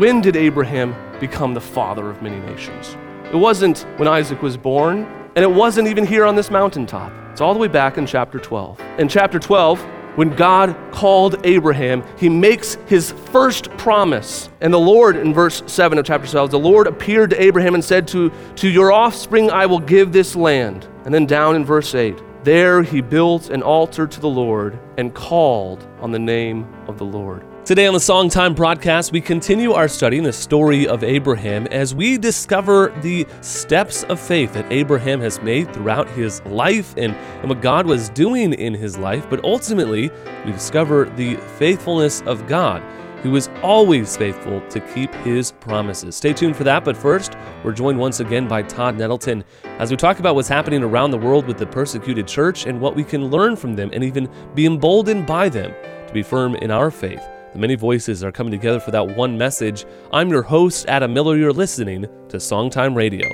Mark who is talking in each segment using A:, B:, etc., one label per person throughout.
A: When did Abraham become the father of many nations? It wasn't when Isaac was born, and it wasn't even here on this mountaintop. It's all the way back in chapter 12. In chapter 12, when God called Abraham, he makes his first promise. And the Lord, in verse 7 of chapter 12, the Lord appeared to Abraham and said, To, to your offspring I will give this land. And then down in verse 8, there he built an altar to the Lord and called on the name of the Lord. Today on the Songtime broadcast, we continue our study in the story of Abraham as we discover the steps of faith that Abraham has made throughout his life and, and what God was doing in his life. But ultimately, we discover the faithfulness of God, who is always faithful to keep his promises. Stay tuned for that. But first, we're joined once again by Todd Nettleton as we talk about what's happening around the world with the persecuted church and what we can learn from them and even be emboldened by them to be firm in our faith. The many voices are coming together for that one message. I'm your host, Adam Miller. You're listening to Songtime Radio.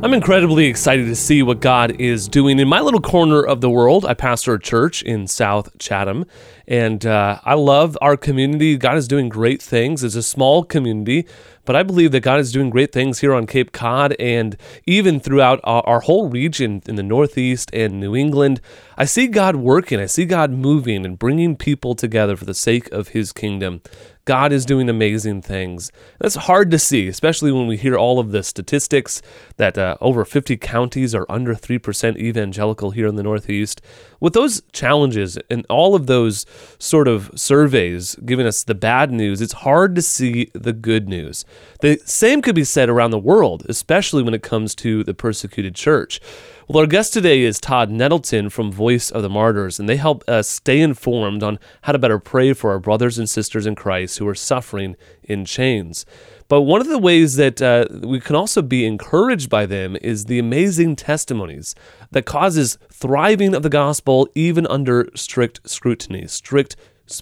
A: I'm incredibly excited to see what God is doing in my little corner of the world. I pastor a church in South Chatham, and uh, I love our community. God is doing great things. It's a small community, but I believe that God is doing great things here on Cape Cod and even throughout our, our, whole region in the Northeast and New England. I see God working, I see God moving and bringing people together for the sake of His kingdom. God is doing amazing things. That's hard to see, especially when we hear all of the statistics that uh, over 50 counties are under 3% evangelical here in the Northeast. With those challenges and all of those sort of surveys giving us the bad news, it's hard to see the good news. The same could be said around the world, especially when it comes to the persecuted church. Well, our guest today is Todd Nettleton from Voice of the Martyrs, and they help us stay informed on how to better pray for our brothers and sisters in Christ who are suffering in chains. But one of the ways that uh, we can also be encouraged by them is the amazing testimonies that causes thriving of the gospel even under strict scrutiny, strict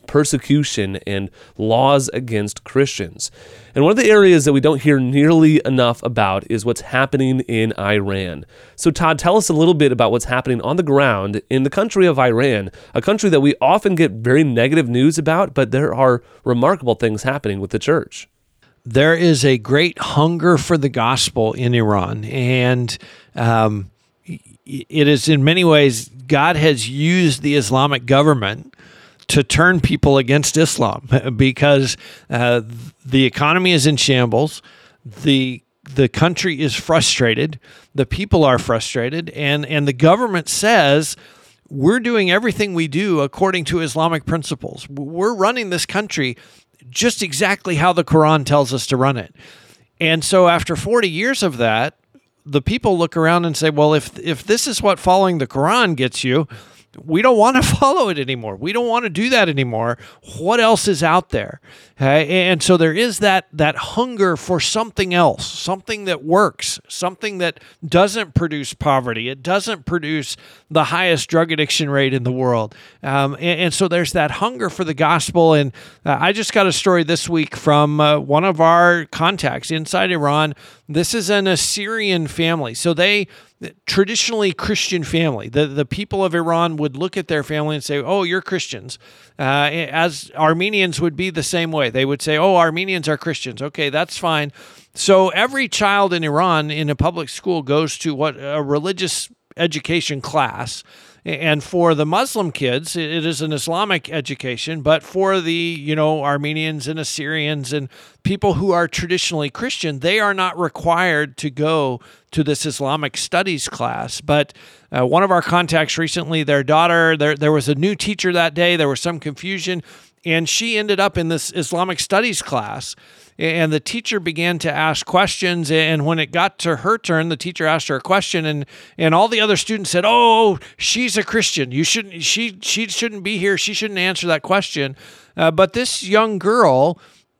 A: persecution and laws against Christians. And one of the areas that we don't hear nearly enough about is what's happening in Iran. So, Todd, tell us a little bit about what's happening on the ground in the country of Iran, a country that we often get very negative news about, but there are remarkable things happening with the church.
B: There is a great hunger for the gospel in Iran, and um, it is in many ways God has used the Islamic government to turn people against Islam because uh, the economy is in shambles. The the country is frustrated. The people are frustrated, and and the government says we're doing everything we do according to Islamic principles. We're running this country just exactly how the Quran tells us to run it. And so after 40 years of that, the people look around and say, well, if if this is what following the Quran gets you, we don't want to follow it anymore. We don't want to do that anymore. What else is out there? Okay? And so there is that that hunger for something else, something that works, something that doesn't produce poverty. It doesn't produce the highest drug addiction rate in the world. Um, and, and, so there's that hunger for the gospel. And uh, I just got a story this week from uh, one of our contacts inside Iran. This is an Assyrian family. So they traditionally Christian family. The the people of Iran would look at their family and say, "Oh, you're Christians." Uh, as Armenians would be the same way. They would say, "Oh, Armenians are Christians." Okay, that's fine. So every child in Iran in a public school goes to what a religious education class and for the Muslim kids, it is an Islamic education. But for the, you know, Armenians and Assyrians and people who are traditionally Christian, they are not required to go to this Islamic studies class. But uh, one of our contacts recently, their daughter, there, there was a new teacher that day. There was some confusion, and she ended up in this Islamic studies class and the teacher began to ask questions and when it got to her turn the teacher asked her a question and and all the other students said oh she's a christian. You shouldn't she she shouldn't be here. She shouldn't answer that question. Uh, but this young girl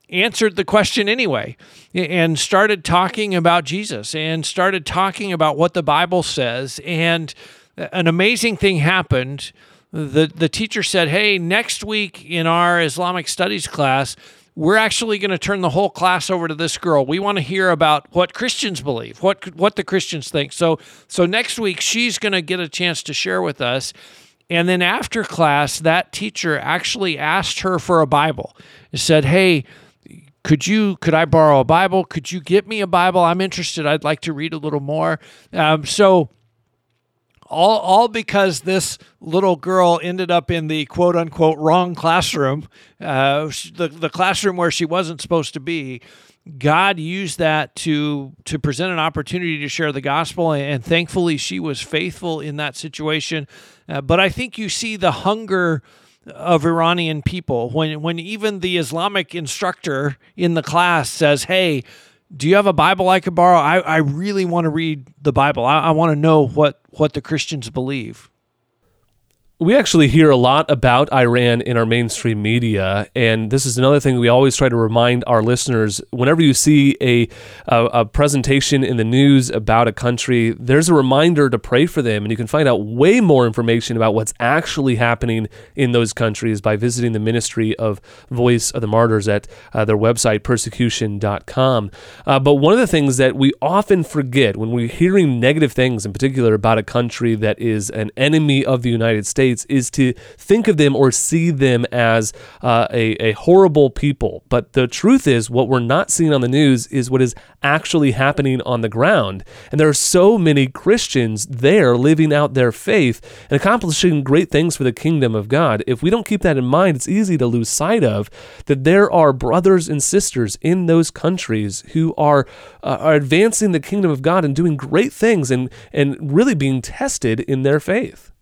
B: answered the question anyway and started talking about jesus and started talking about what the bible says and an amazing thing happened the the teacher said hey next week in our islamic studies class we're actually going to turn the whole class over to this girl. We want to hear about what Christians believe, what what the Christians think. So so next week she's going to get a chance to share with us. And then after class, that teacher actually asked her for a Bible. It said, "Hey, could you could I borrow a Bible? Could you get me a Bible? I'm interested. I'd like to read a little more." Um, so all all because this little girl ended up in the quote unquote wrong classroom, uh, the the classroom where she wasn't supposed to be. God used that to to present an opportunity to share the gospel, and thankfully she was faithful in that situation. Uh, but I think you see the hunger of Iranian people when when even the Islamic instructor in the class says, "Hey." Do you have a Bible I could borrow? I, I really want to read the Bible. I, I want to know what, what the Christians believe.
A: We actually hear a lot about Iran in our mainstream media, and this is another thing we always try to remind our listeners. Whenever you see a, a, a presentation in the news about a country, there's a reminder to pray for them, and you can find out way more information about what's actually happening in those countries by visiting the Ministry of Voice of the Martyrs at uh, their website persecution.com. Uh, but one of the things that we often forget when we're hearing negative things, in particular about a country that is an enemy of the United States States is to think of them or see them as uh, a, a horrible people. But the truth is, what we're not seeing on the news is what is actually happening on the ground. And there are so many Christians there living out their faith and accomplishing great things for the kingdom of God. If we don't keep that in mind, it's easy to lose sight of that there are brothers and sisters in those countries who are, uh, are advancing the kingdom of God and doing great things and, and really being tested in their faith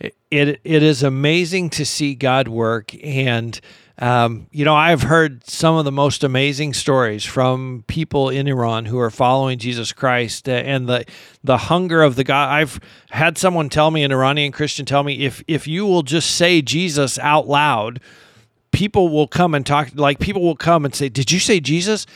B: it it is amazing to see God work and um, you know I've heard some of the most amazing stories from people in Iran who are following Jesus Christ uh, and the the hunger of the God I've had someone tell me an Iranian Christian tell me if if you will just say Jesus out loud people will come and talk like people will come and say did you say Jesus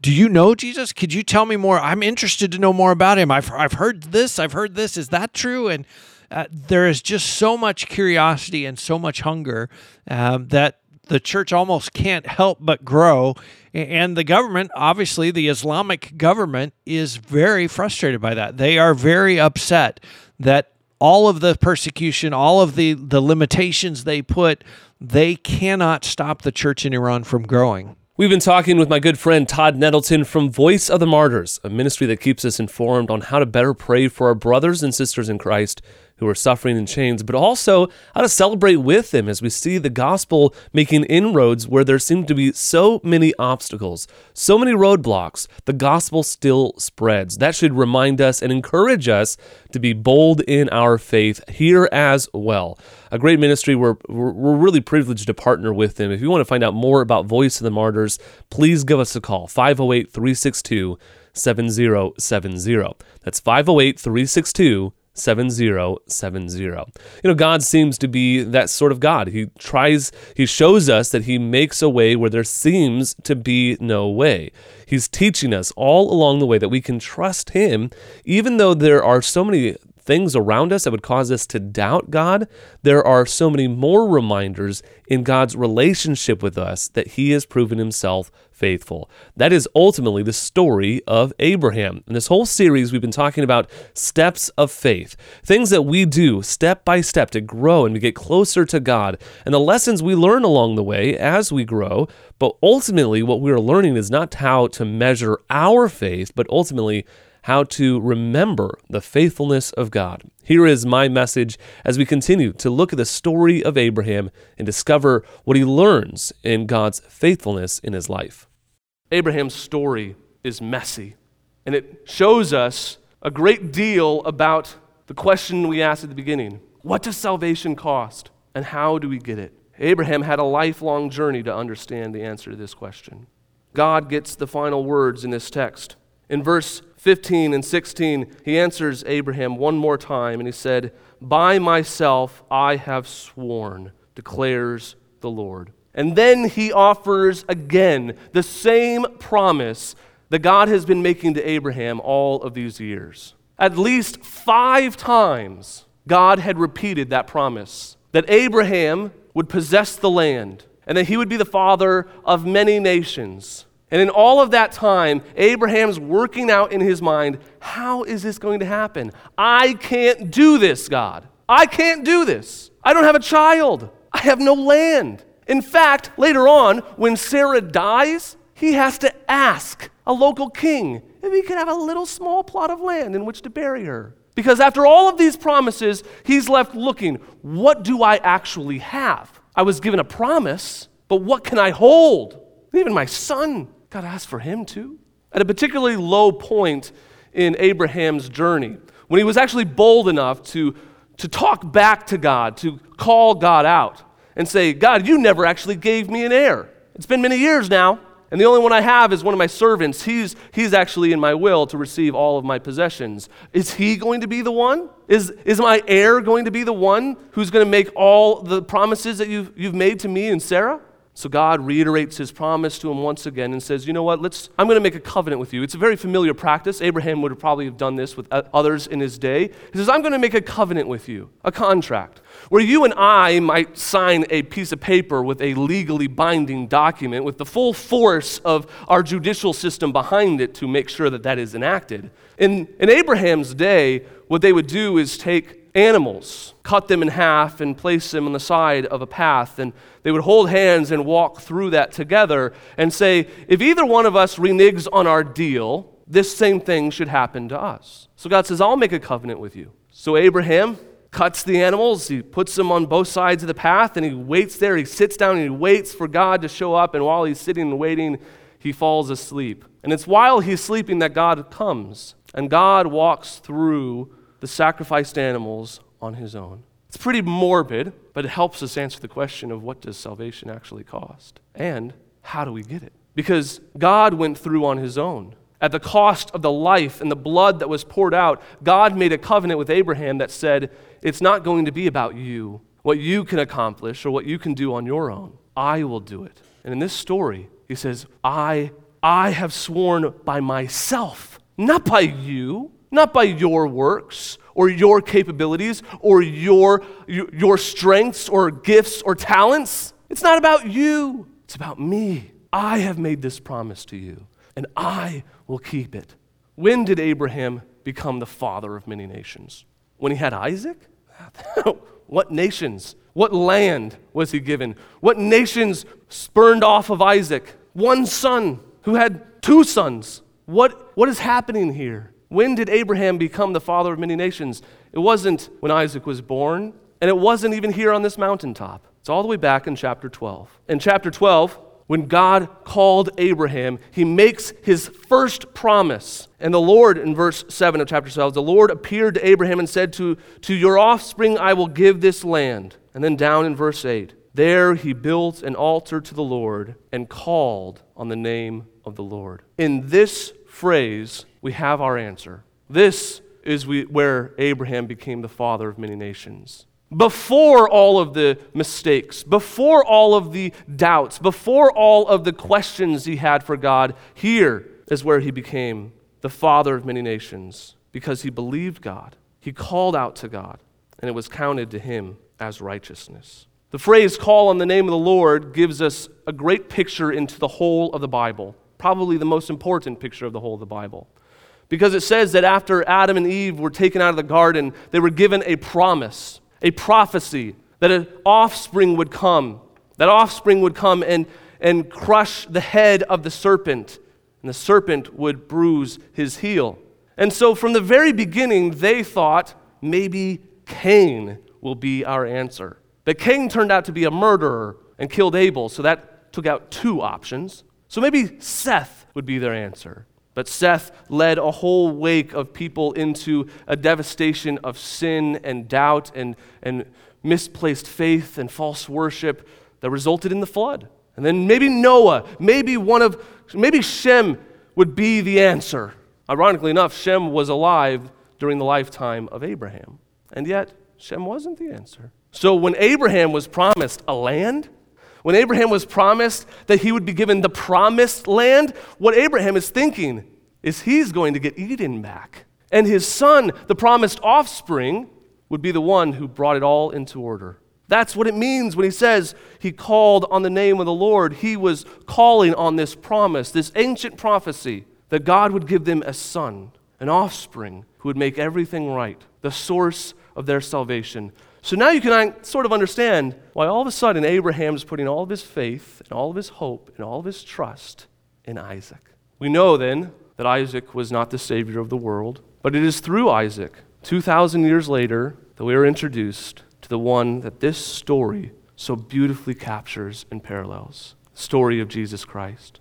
B: do you know Jesus? Could you tell me more? I'm interested to know more about him. I've, I've heard this. I've heard this. Is that true? And uh, there is just so much curiosity and so much hunger um, that the church almost can't help but grow. And the government, obviously, the Islamic government, is very frustrated by that. They are very upset that all of the persecution, all of the, the limitations they put, they cannot stop the church in Iran from growing.
A: We've been talking with my good friend Todd Nettleton from Voice of the Martyrs, a ministry that keeps us informed on how to better pray for our brothers and sisters in Christ who are suffering in chains, but also how to celebrate with them as we see the gospel making inroads where there seem to be so many obstacles, so many roadblocks. The gospel still spreads. That should remind us and encourage us to be bold in our faith here as well. A great ministry. We're, we're really privileged to partner with them. If you want to find out more about Voice of the Martyrs, please give us a call 508 362 7070. That's 508 362 7070. You know, God seems to be that sort of God. He tries, He shows us that He makes a way where there seems to be no way. He's teaching us all along the way that we can trust Him, even though there are so many things around us that would cause us to doubt God, there are so many more reminders in God's relationship with us that He has proven Himself faithful. That is ultimately the story of Abraham. In this whole series, we've been talking about steps of faith, things that we do step by step to grow and to get closer to God, and the lessons we learn along the way as we grow. But ultimately, what we're learning is not how to measure our faith, but ultimately, how to remember the faithfulness of God. Here is my message as we continue to look at the story of Abraham and discover what he learns in God's faithfulness in his life. Abraham's story is messy, and it shows us a great deal about the question we asked at the beginning What does salvation cost, and how do we get it? Abraham had a lifelong journey to understand the answer to this question. God gets the final words in this text. In verse 15 and 16, he answers Abraham one more time, and he said, By myself I have sworn, declares the Lord. And then he offers again the same promise that God has been making to Abraham all of these years. At least five times, God had repeated that promise that Abraham would possess the land and that he would be the father of many nations. And in all of that time, Abraham's working out in his mind how is this going to happen? I can't do this, God. I can't do this. I don't have a child. I have no land. In fact, later on, when Sarah dies, he has to ask a local king if he could have a little small plot of land in which to bury her. Because after all of these promises, he's left looking, what do I actually have? I was given a promise, but what can I hold? Even my son, got asked for him too. At a particularly low point in Abraham's journey, when he was actually bold enough to, to talk back to God, to call God out, and say, God, you never actually gave me an heir. It's been many years now, and the only one I have is one of my servants. He's, he's actually in my will to receive all of my possessions. Is he going to be the one? Is, is my heir going to be the one who's going to make all the promises that you've, you've made to me and Sarah? So God reiterates his promise to him once again and says, "You know what? Let's I'm going to make a covenant with you." It's a very familiar practice. Abraham would have probably have done this with others in his day. He says, "I'm going to make a covenant with you, a contract, where you and I might sign a piece of paper with a legally binding document with the full force of our judicial system behind it to make sure that that is enacted." In in Abraham's day, what they would do is take animals, cut them in half, and place them on the side of a path. And they would hold hands and walk through that together and say, if either one of us reneges on our deal, this same thing should happen to us. So God says, I'll make a covenant with you. So Abraham cuts the animals, he puts them on both sides of the path, and he waits there. He sits down and he waits for God to show up. And while he's sitting and waiting, he falls asleep. And it's while he's sleeping that God comes. And God walks through the sacrificed animals on his own. It's pretty morbid, but it helps us answer the question of what does salvation actually cost? And how do we get it? Because God went through on his own. At the cost of the life and the blood that was poured out, God made a covenant with Abraham that said, It's not going to be about you, what you can accomplish or what you can do on your own. I will do it. And in this story, he says, I, I have sworn by myself, not by you not by your works or your capabilities or your, your strengths or gifts or talents. It's not about you, it's about me. I have made this promise to you, and I will keep it. When did Abraham become the father of many nations? When he had Isaac? what nations? What land was he given? What nations spurned off of Isaac? One son who had two sons. What, what is happening here? When did Abraham become the father of many nations? It wasn't when Isaac was born, and it wasn't even here on this mountaintop. It's all the way back in chapter 12. In chapter 12, when God called Abraham, he makes his first promise. And the Lord, in verse 7 of chapter 12, the Lord appeared to Abraham and said, To, to your offspring I will give this land. And then down in verse 8, there he built an altar to the Lord and called on the name of the Lord. In this phrase, we have our answer. This is we, where Abraham became the father of many nations. Before all of the mistakes, before all of the doubts, before all of the questions he had for God, here is where he became the father of many nations because he believed God. He called out to God, and it was counted to him as righteousness. The phrase call on the name of the Lord gives us a great picture into the whole of the Bible, probably the most important picture of the whole of the Bible. Because it says that after Adam and Eve were taken out of the garden, they were given a promise, a prophecy that an offspring would come. That offspring would come and, and crush the head of the serpent, and the serpent would bruise his heel. And so from the very beginning, they thought maybe Cain will be our answer. But Cain turned out to be a murderer and killed Abel, so that took out two options. So maybe Seth would be their answer. But Seth led a whole wake of people into a devastation of sin and doubt and, and misplaced faith and false worship that resulted in the flood. And then maybe Noah, maybe one of, maybe Shem would be the answer. Ironically enough, Shem was alive during the lifetime of Abraham. And yet, Shem wasn't the answer. So when Abraham was promised a land, when Abraham was promised that he would be given the promised land, what Abraham is thinking is he's going to get Eden back. And his son, the promised offspring, would be the one who brought it all into order. That's what it means when he says he called on the name of the Lord. He was calling on this promise, this ancient prophecy, that God would give them a son, an offspring who would make everything right, the source of their salvation, So now you can sort of understand why all of a sudden Abraham is putting all of his faith and all of his hope and all of his trust in Isaac. We know then that Isaac was not the Savior of the world, but it is through Isaac, 2,000 years later, that we are introduced to the one that this story so beautifully captures and parallels the story of Jesus Christ.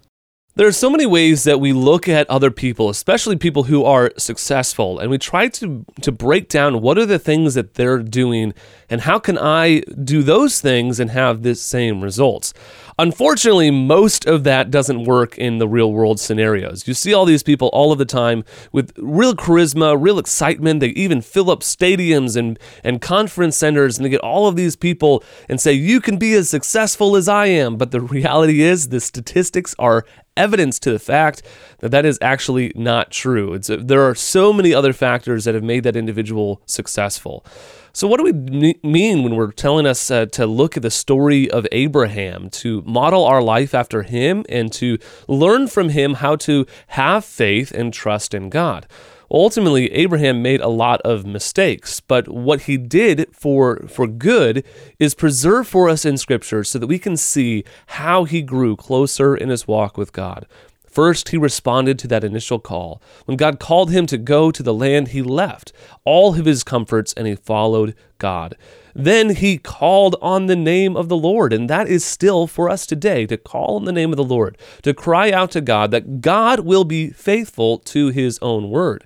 A: There are so many ways that we look at other people, especially people who are successful, and we try to, to break down what are the things that they're doing and how can I do those things and have the same results. Unfortunately, most of that doesn't work in the real world scenarios. You see all these people all of the time with real charisma, real excitement. They even fill up stadiums and, and conference centers and they get all of these people and say, You can be as successful as I am. But the reality is, the statistics are evidence to the fact that that is actually not true. It's, there are so many other factors that have made that individual successful. So, what do we mean when we're telling us uh, to look at the story of Abraham, to model our life after him, and to learn from him how to have faith and trust in God? Ultimately, Abraham made a lot of mistakes, but what he did for, for good is preserved for us in Scripture so that we can see how he grew closer in his walk with God. First, he responded to that initial call. When God called him to go to the land, he left all of his comforts and he followed God. Then he called on the name of the Lord, and that is still for us today to call on the name of the Lord, to cry out to God that God will be faithful to his own word.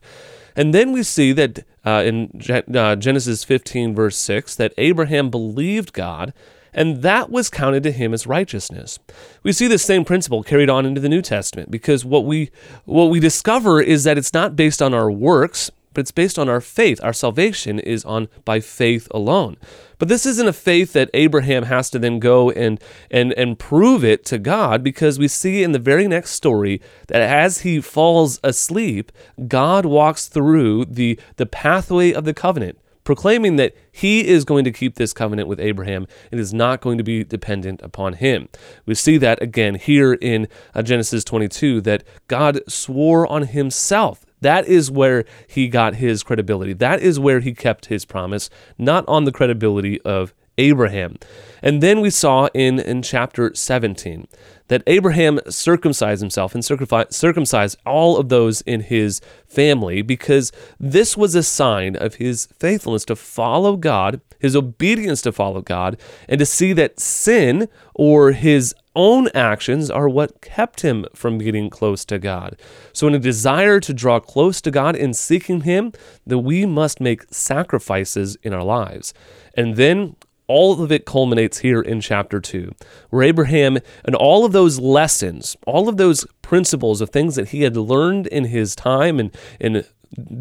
A: And then we see that uh, in uh, Genesis 15, verse 6, that Abraham believed God and that was counted to him as righteousness. We see this same principle carried on into the New Testament because what we what we discover is that it's not based on our works, but it's based on our faith. Our salvation is on by faith alone. But this isn't a faith that Abraham has to then go and and and prove it to God because we see in the very next story that as he falls asleep, God walks through the the pathway of the covenant proclaiming that he is going to keep this covenant with Abraham and is not going to be dependent upon him. We see that again here in uh, Genesis 22 that God swore on himself. That is where he got his credibility. That is where he kept his promise, not on the credibility of Abraham. And then we saw in, in chapter 17 that Abraham circumcised himself and circumcised all of those in his family because this was a sign of his faithfulness to follow God, his obedience to follow God, and to see that sin or his own actions are what kept him from getting close to God. So, in a desire to draw close to God in seeking Him, that we must make sacrifices in our lives. And then all of it culminates here in chapter 2, where Abraham and all of those lessons, all of those principles of things that he had learned in his time and in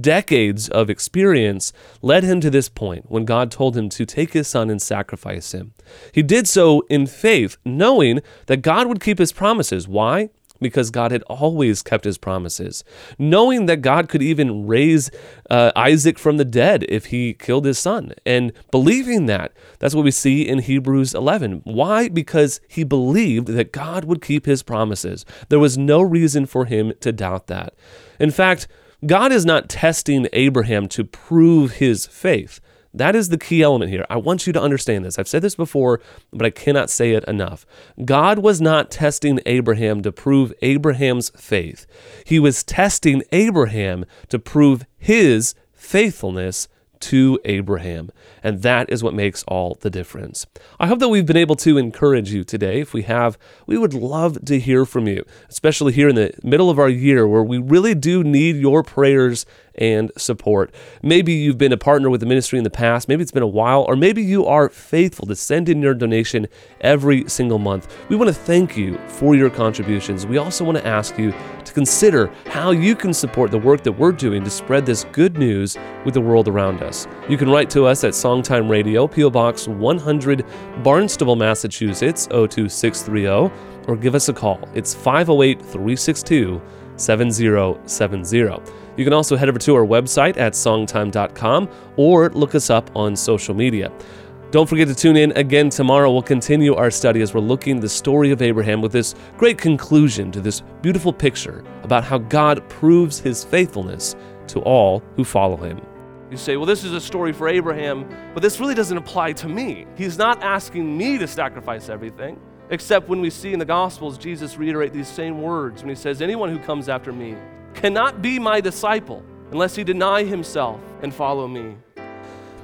A: decades of experience led him to this point when God told him to take his son and sacrifice him. He did so in faith, knowing that God would keep his promises. Why? Because God had always kept his promises, knowing that God could even raise uh, Isaac from the dead if he killed his son, and believing that. That's what we see in Hebrews 11. Why? Because he believed that God would keep his promises. There was no reason for him to doubt that. In fact, God is not testing Abraham to prove his faith. That is the key element here. I want you to understand this. I've said this before, but I cannot say it enough. God was not testing Abraham to prove Abraham's faith, He was testing Abraham to prove his faithfulness to Abraham. And that is what makes all the difference. I hope that we've been able to encourage you today. If we have, we would love to hear from you, especially here in the middle of our year where we really do need your prayers and support. Maybe you've been a partner with the ministry in the past, maybe it's been a while, or maybe you are faithful to send in your donation every single month. We want to thank you for your contributions. We also want to ask you to consider how you can support the work that we're doing to spread this good news with the world around us. You can write to us at Songtime Radio, P.O. Box 100, Barnstable, Massachusetts 02630, or give us a call. It's 508 362 7070. You can also head over to our website at songtime.com or look us up on social media. Don't forget to tune in again tomorrow. We'll continue our study as we're looking the story of Abraham with this great conclusion to this beautiful picture about how God proves his faithfulness to all who follow him. You say, well, this is a story for Abraham, but this really doesn't apply to me. He's not asking me to sacrifice everything, except when we see in the Gospels Jesus reiterate these same words when he says, Anyone who comes after me cannot be my disciple unless he deny himself and follow me.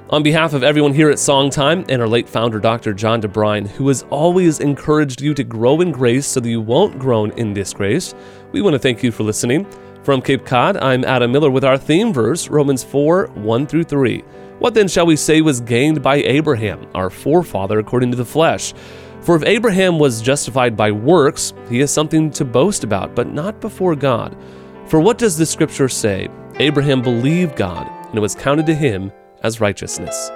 A: On behalf of everyone here at Songtime and our late founder, Dr. John DeBrine, who has always encouraged you to grow in grace so that you won't groan in disgrace, we want to thank you for listening. From Cape Cod, I'm Adam Miller with our theme verse, Romans 4 1 through 3. What then shall we say was gained by Abraham, our forefather according to the flesh? For if Abraham was justified by works, he has something to boast about, but not before God. For what does the scripture say? Abraham believed God, and it was counted to him as righteousness.